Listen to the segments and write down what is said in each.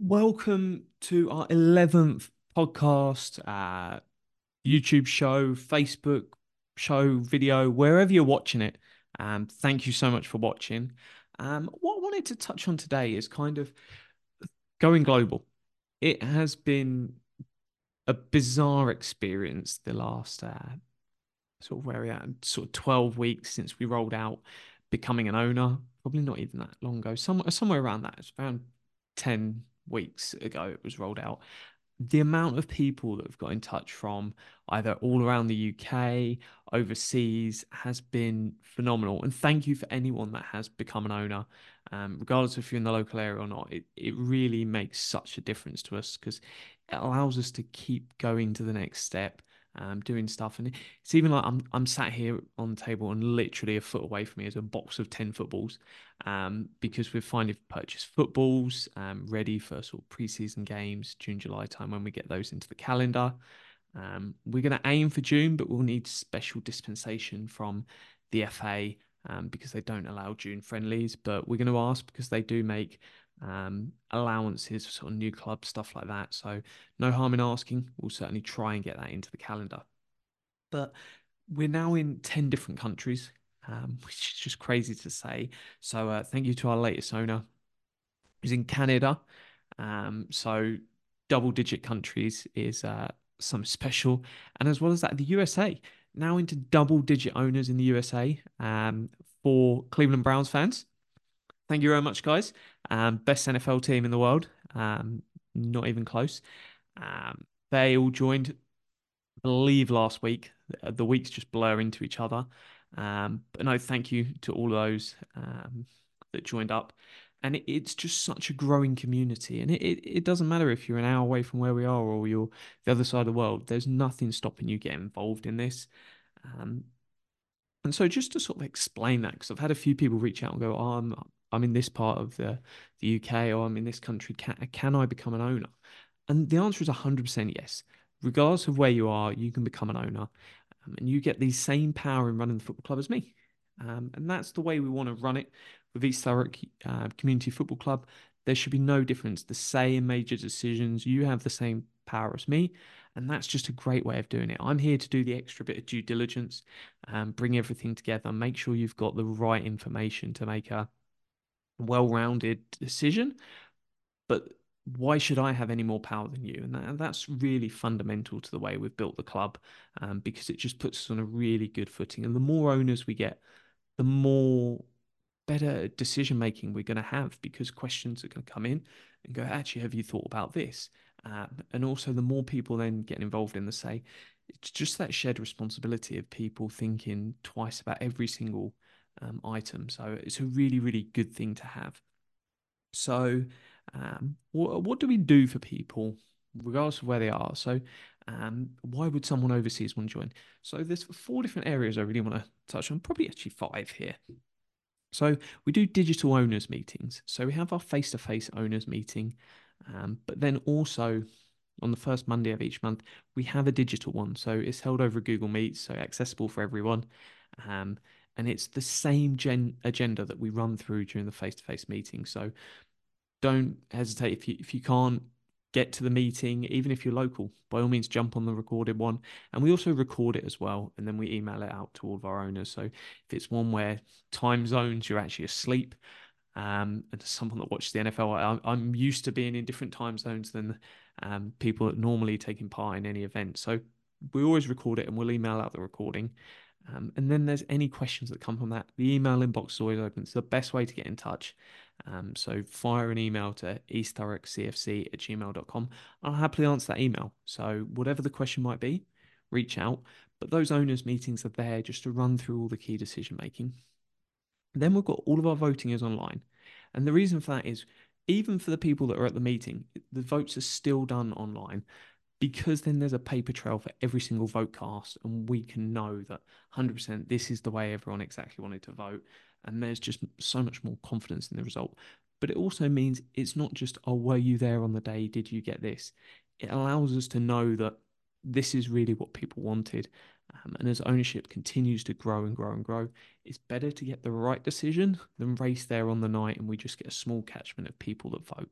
Welcome to our 11th podcast, uh, YouTube show, Facebook show, video, wherever you're watching it. Um, thank you so much for watching. Um, what I wanted to touch on today is kind of going global. It has been a bizarre experience the last uh, sort of where we at, sort of 12 weeks since we rolled out becoming an owner. Probably not even that long ago, somewhere somewhere around that. It's around 10 weeks ago it was rolled out the amount of people that have got in touch from either all around the UK, overseas, has been phenomenal. And thank you for anyone that has become an owner, um, regardless if you're in the local area or not. It it really makes such a difference to us because it allows us to keep going to the next step um, doing stuff. And it's even like I'm I'm sat here on the table and literally a foot away from me is a box of 10 footballs um, because we've finally purchased footballs um, ready for sort of preseason games, June, July time when we get those into the calendar. Um, we're going to aim for June, but we'll need special dispensation from the FA um, because they don't allow June friendlies. But we're going to ask because they do make um, allowances for sort of new club stuff like that. So no harm in asking. We'll certainly try and get that into the calendar. But we're now in ten different countries, um, which is just crazy to say. So uh, thank you to our latest owner, who's in Canada. Um, so double digit countries is uh, some special, and as well as that, the USA now into double digit owners in the USA um, for Cleveland Browns fans. Thank you very much, guys. Um, best NFL team in the world. Um, not even close. Um, they all joined, I believe, last week. The weeks just blur into each other. Um, but no, thank you to all those um, that joined up. And it, it's just such a growing community. And it, it, it, doesn't matter if you're an hour away from where we are or you're the other side of the world. There's nothing stopping you getting involved in this. Um, and so just to sort of explain that, because I've had a few people reach out and go, oh, I'm, I'm in this part of the, the UK or I'm in this country. Can, can I become an owner? And the answer is 100% yes. Regardless of where you are, you can become an owner um, and you get the same power in running the football club as me. Um, and that's the way we want to run it with East Thurrock uh, Community Football Club. There should be no difference. The same major decisions, you have the same power as me. And that's just a great way of doing it. I'm here to do the extra bit of due diligence, um, bring everything together, make sure you've got the right information to make a well-rounded decision but why should I have any more power than you? And, that, and that's really fundamental to the way we've built the club um, because it just puts us on a really good footing. And the more owners we get, the more better decision making we're going to have because questions are going to come in and go, actually, have you thought about this? Um, and also, the more people then get involved in the say, it's just that shared responsibility of people thinking twice about every single um, item. So it's a really, really good thing to have. So, um, what, what do we do for people, regardless of where they are? So, um, why would someone overseas want to join? So, there's four different areas I really want to touch on, probably actually five here. So, we do digital owners meetings. So, we have our face to face owners meeting, um, but then also on the first Monday of each month, we have a digital one. So, it's held over Google Meet, so accessible for everyone. Um, and it's the same gen- agenda that we run through during the face-to-face meeting so don't hesitate if you if you can't get to the meeting even if you're local by all means jump on the recorded one and we also record it as well and then we email it out to all of our owners so if it's one where time zones you're actually asleep um, and someone that watches the NFL, I, am used to being in different time zones than um, people that normally taking part in any event. So we always record it and we'll email out the recording. Um, and then there's any questions that come from that. The email inbox is always open. It's the best way to get in touch. Um, so fire an email to eastthurrockcfc at gmail.com. I'll happily answer that email. So whatever the question might be, reach out. But those owners' meetings are there just to run through all the key decision making. Then we've got all of our voting is online. And the reason for that is even for the people that are at the meeting, the votes are still done online because then there's a paper trail for every single vote cast and we can know that 100% this is the way everyone exactly wanted to vote and there's just so much more confidence in the result. But it also means it's not just oh were you there on the day? Did you get this? It allows us to know that this is really what people wanted um, and as ownership continues to grow and grow and grow it's better to get the right decision than race there on the night and we just get a small catchment of people that vote.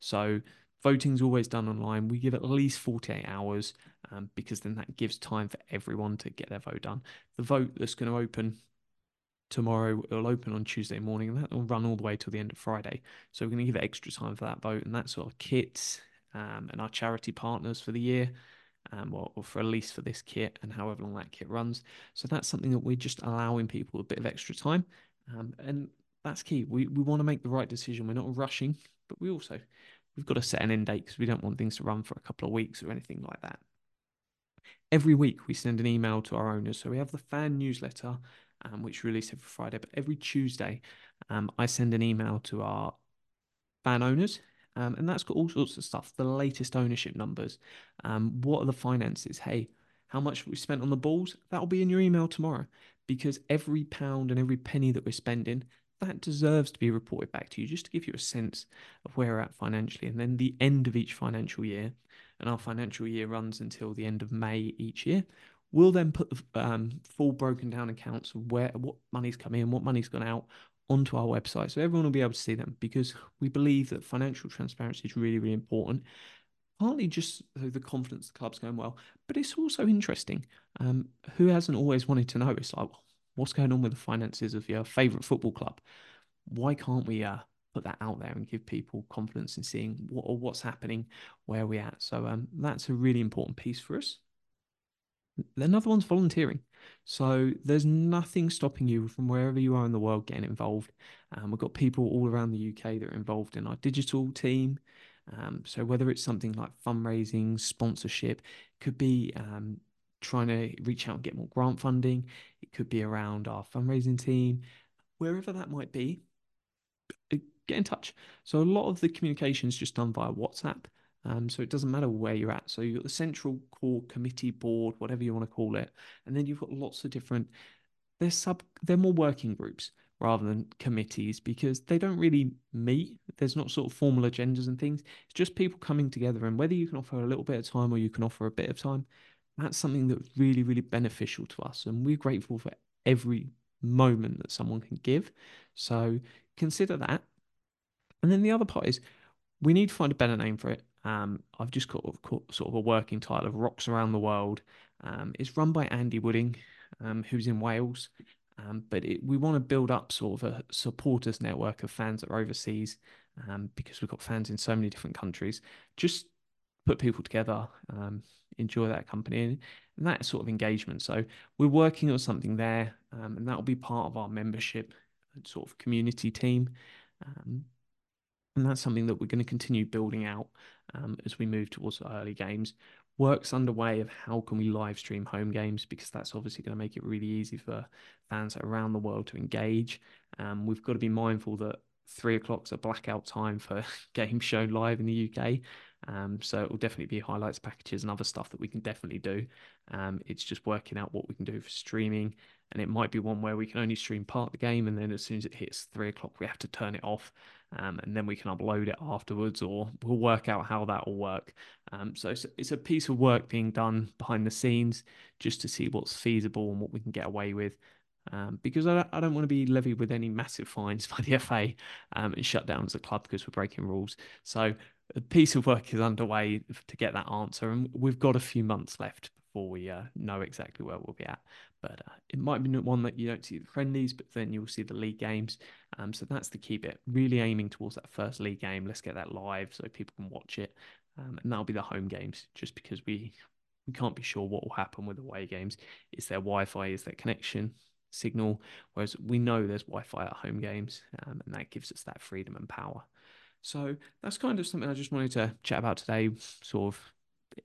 So Voting's always done online. We give at least 48 hours um, because then that gives time for everyone to get their vote done. The vote that's going to open tomorrow, it'll open on Tuesday morning and that will run all the way till the end of Friday. So we're going to give it extra time for that vote and that sort of kits um, and our charity partners for the year. Um, or, or, for at least for this kit and however long that kit runs. So that's something that we're just allowing people a bit of extra time. Um, and that's key. We, we want to make the right decision. We're not rushing, but we also we've got to set an end date because we don't want things to run for a couple of weeks or anything like that. Every week we send an email to our owners. So we have the fan newsletter, um, which releases every Friday, but every Tuesday um, I send an email to our fan owners. Um, and that's got all sorts of stuff, the latest ownership numbers, um, what are the finances? Hey, how much we spent on the balls? That'll be in your email tomorrow because every pound and every penny that we're spending that deserves to be reported back to you just to give you a sense of where we're at financially. And then the end of each financial year, and our financial year runs until the end of May each year, we'll then put the um, full broken down accounts of where what money's come in, what money's gone out onto our website. So everyone will be able to see them because we believe that financial transparency is really, really important. Partly just so the confidence the club's going well, but it's also interesting. Um, who hasn't always wanted to know? It's like, well, what's going on with the finances of your favorite football club? Why can't we uh, put that out there and give people confidence in seeing what or what's happening, where we're at? So um, that's a really important piece for us. Another one's volunteering. So there's nothing stopping you from wherever you are in the world getting involved. Um, we've got people all around the UK that are involved in our digital team. Um, so whether it's something like fundraising, sponsorship, could be um, trying to reach out and get more grant funding. Could be around our fundraising team, wherever that might be. Uh, get in touch. So a lot of the communication is just done via WhatsApp. Um, so it doesn't matter where you're at. So you've got the central core committee board, whatever you want to call it, and then you've got lots of different. They're sub. They're more working groups rather than committees because they don't really meet. There's not sort of formal agendas and things. It's just people coming together, and whether you can offer a little bit of time or you can offer a bit of time, that's something that's really, really beneficial to us. And we're grateful for every moment that someone can give. So consider that. And then the other part is we need to find a better name for it. Um, I've just got sort of a working title of Rocks Around the World. Um, it's run by Andy Wooding, um, who's in Wales. Um, but it, we want to build up sort of a supporters network of fans that are overseas um, because we've got fans in so many different countries. Just put people together, um, enjoy that company and, and, that sort of engagement. So we're working on something there, um, and that will be part of our membership sort of community team. Um, and that's something that we're going to continue building out um, as we move towards early games. Works underway of how can we live stream home games because that's obviously going to make it really easy for fans around the world to engage. Um, we've got to be mindful that three o'clock's a blackout time for games shown live in the UK. Um, so it will definitely be highlights packages and other stuff that we can definitely do. Um, it's just working out what we can do for streaming. And it might be one where we can only stream part of the game, and then as soon as it hits three o'clock, we have to turn it off, um, and then we can upload it afterwards, or we'll work out how that will work. Um, so it's, it's a piece of work being done behind the scenes just to see what's feasible and what we can get away with. Um, because I don't, I don't, want to be levied with any massive fines by the FA um, and shut down as a club because we're breaking rules. So a piece of work is underway to get that answer, and we've got a few months left before we uh, know exactly where we'll be at. But uh, it might be one that you don't see the friendlies, but then you'll see the league games. Um, so that's the key bit. Really aiming towards that first league game. Let's get that live so people can watch it, um, and that'll be the home games. Just because we we can't be sure what will happen with the away games. Is there Wi-Fi? Is there connection? signal whereas we know there's wi-fi at home games um, and that gives us that freedom and power so that's kind of something I just wanted to chat about today. Sort of,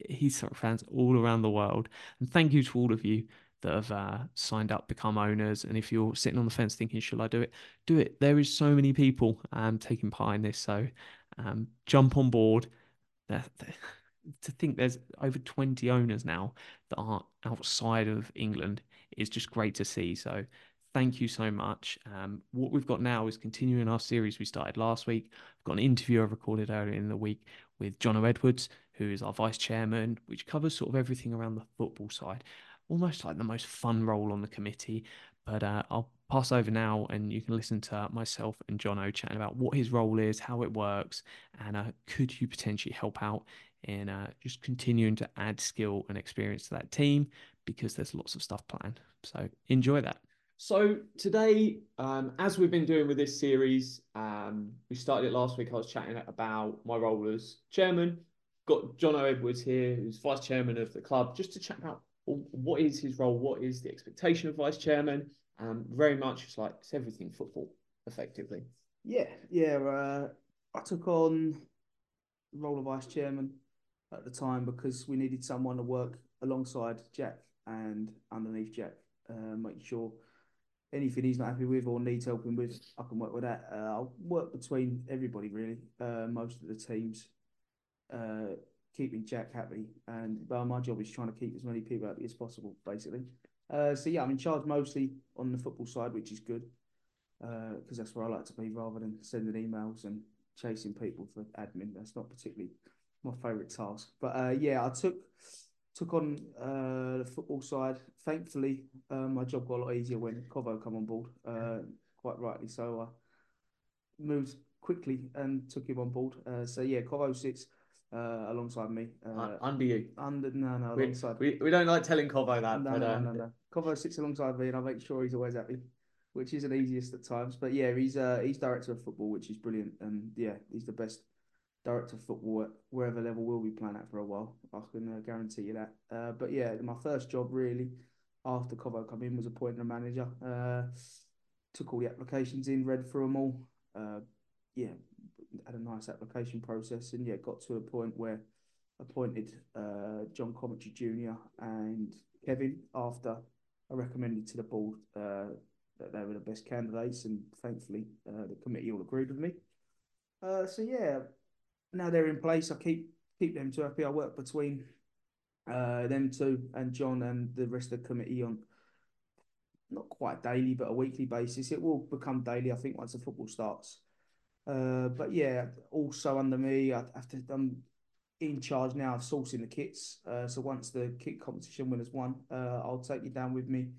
he's sort of fans all around the world, and thank you to all of you that have uh, signed up, become owners. And if you're sitting on the fence thinking, "Should I do it?" Do it. There is so many people um, taking part in this, so um, jump on board. to think there's over 20 owners now that are outside of England is just great to see. So thank you so much. Um, what we've got now is continuing our series we started last week. I've got an interview I recorded earlier in the week with Jono Edwards, who is our vice chairman, which covers sort of everything around the football side, almost like the most fun role on the committee. But uh, I'll pass over now and you can listen to myself and Jono chatting about what his role is, how it works, and uh, could you potentially help out in uh, just continuing to add skill and experience to that team because there's lots of stuff planned. So enjoy that. So today, um, as we've been doing with this series, um, we started it last week. I was chatting about my role as chairman. Got Jono Edwards here, who's vice chairman of the club, just to chat about what is his role, what is the expectation of vice chairman, um, very much it's like it's everything football, effectively. Yeah, yeah. Uh, I took on the role of vice chairman at the time because we needed someone to work alongside Jack and underneath Jack, uh, making sure anything he's not happy with or needs helping with, I can work with that. Uh, I'll work between everybody really, uh, most of the teams, uh, keeping Jack happy, and well, my job is trying to keep as many people happy as possible, basically. Uh, so yeah, I'm in charge mostly on the football side, which is good because uh, that's where I like to be, rather than sending emails and chasing people for admin. That's not particularly my favourite task. But uh, yeah, I took took on uh, the football side. Thankfully, uh, my job got a lot easier when Covo come on board. Uh, quite rightly so. I moved quickly and took him on board. so yeah, Covo sits uh, alongside me. Uh, under you? Under no, no, we, alongside. We, we don't like telling Covo that. No, but, no, uh... no, no. Covo sits alongside me, and I make sure he's always happy, which isn't easiest at times. But yeah, he's uh, he's director of football, which is brilliant, and yeah, he's the best director of football at wherever level we'll be playing at for a while. I can uh, guarantee you that. Uh, but yeah, my first job really after Covo come in was appointing a manager. Uh, took all the applications in, read through them all. Uh, yeah, had a nice application process, and yeah, got to a point where appointed uh, John Commentary Jr. and Kevin after I recommended to the board uh, that they were the best candidates, and thankfully the committee all agreed with me. So yeah, now they're in place. I keep keep them two happy. I work between uh, them two and John and the rest of the committee on not quite daily, but a weekly basis. It will become daily, I think, once the football starts. Uh, but yeah, also under me, I have to. I'm in charge now of sourcing the kits. Uh, so once the kit competition winners won, uh, I'll take you down with me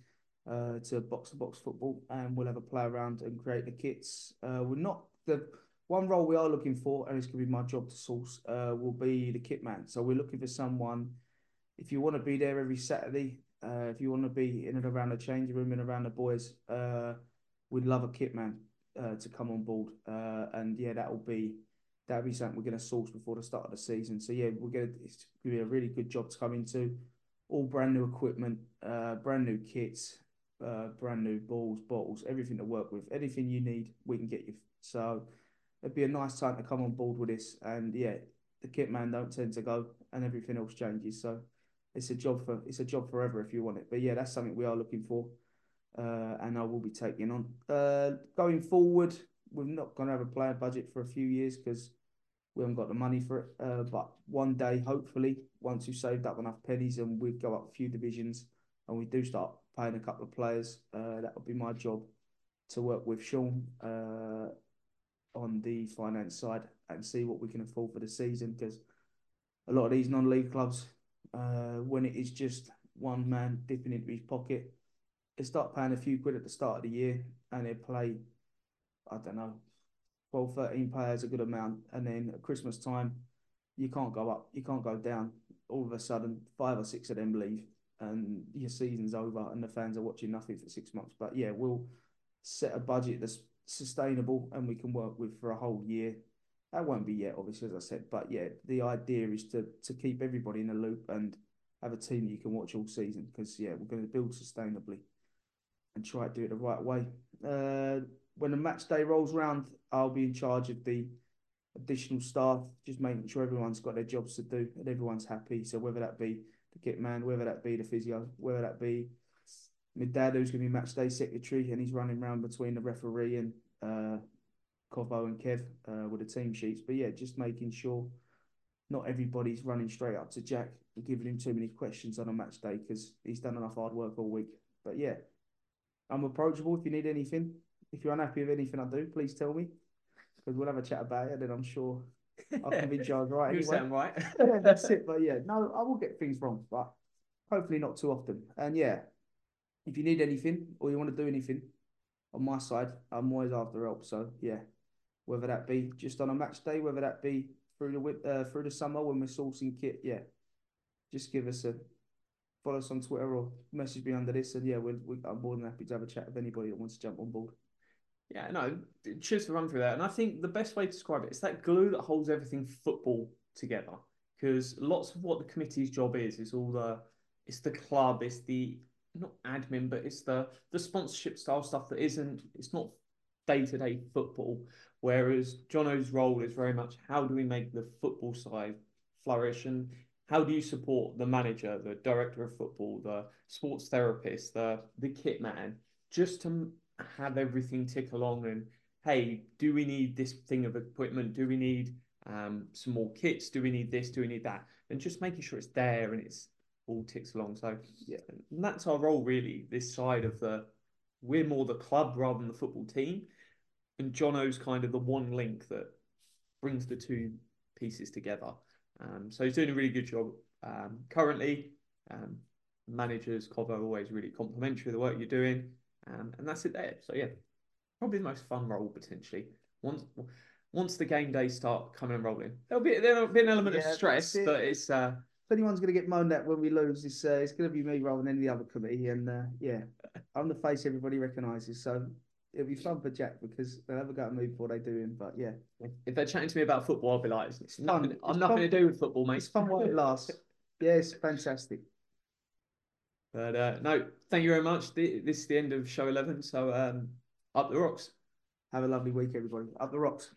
uh, to box to box football, and we'll have a play around and create the kits. Uh, we're not the one role we are looking for, and it's going to be my job to source. Uh, will be the kit man. So we're looking for someone. If you want to be there every Saturday, uh, if you want to be in and around the changing room and around the boys, uh, we'd love a kit man uh, to come on board. Uh, and yeah, that will be that'll be something we're going to source before the start of the season. So yeah, we're going to it's going to be a really good job to come into. All brand new equipment, uh, brand new kits, brand new balls, bottles, everything to work with. Anything you need, we can get you. So it'd be a nice time to come on board with this. And yeah, the kit man don't tend to go, and everything else changes. So it's a job for it's a job forever if you want it. But yeah, that's something we are looking for uh, and I will be taking on. Uh, going forward, we're not going to have a player budget for a few years because we haven't got the money for it. Uh, but one day, hopefully, once we've saved up enough pennies and we go up a few divisions and we do start paying a couple of players, uh, that will be my job to work with Sean uh, on the finance side and see what we can afford for the season because a lot of these non-league clubs, uh, when it is just one man dipping into his pocket, they start paying a few quid at the start of the year and they play, I don't know, 12, 13 players, a good amount. And then at Christmas time, you can't go up, you can't go down. All of a sudden, five or six of them leave and your season's over and the fans are watching nothing for six months. But yeah, we'll set a budget that's sustainable and we can work with for a whole year. That won't be yet, obviously, as I said. But yeah, the idea is to to keep everybody in a loop and have a team you can watch all season because yeah, we're going to build sustainably and try to do it the right way. Uh, when the match day rolls around, I'll be in charge of the additional staff, just making sure everyone's got their jobs to do and everyone's happy. So whether that be the kit man, whether that be the physio, whether that be my dad who's going to be match day secretary and he's running around between the referee and uh, and Kev uh, with the team sheets. But yeah, just making sure not everybody's running straight up to Jack and giving him too many questions on a match day because he's done enough hard work all week. But yeah, I'm approachable if you need anything. If you're unhappy with anything I do, please tell me because we'll have a chat about it. And I'm sure I can be judged right. you anyway. sound right. That's it. But yeah, no, I will get things wrong, but hopefully not too often. And yeah, if you need anything or you want to do anything, on my side, I'm always after help. So yeah, whether that be just on a match day, whether that be through the uh, through the summer when we're sourcing kit, yeah, just give us a follow us on Twitter or message me under this, and yeah, we're, we're, I'm more than happy to have a chat with anybody that wants to jump on board. Yeah, no, cheers for run through that. And I think the best way to describe it is that glue that holds everything football together. Because lots of what the committee's job is is all the it's the club, it's the not admin, but it's the the sponsorship style stuff that isn't it's not day to day football. Whereas Jono's role is very much how do we make the football side flourish and how do you support the manager, the director of football, the sports therapist, the the kit man, just to have everything tick along and hey, do we need this thing of equipment? Do we need um, some more kits? Do we need this? Do we need that? And just making sure it's there and it's all ticks along. So yeah, and that's our role really. This side of the we're more the club rather than the football team, and Jono's kind of the one link that brings the two pieces together. Um, so he's doing a really good job um, currently. Um, managers, Covo, always really complimentary of the work you're doing, um, and that's it there. So yeah, probably the most fun role potentially. Once once the game days start coming and rolling, there'll be there'll be an element yeah, of stress, but it's. Uh, anyone's going to get moaned at when we lose, it's uh, it's going to be me rather than any other committee. And uh, yeah, I'm the face everybody recognises. So it'll be fun for Jack because they'll have a go at me before they do him. But yeah, if they're chatting to me about football, I'll be like, it's, nothing. It's I'm nothing to do with football, mate. It's fun while it lasts. yeah, it's fantastic. But uh, no, thank you very much. This is the end of show 11. So um, up the rocks. Have a lovely week, everybody. Up the rocks.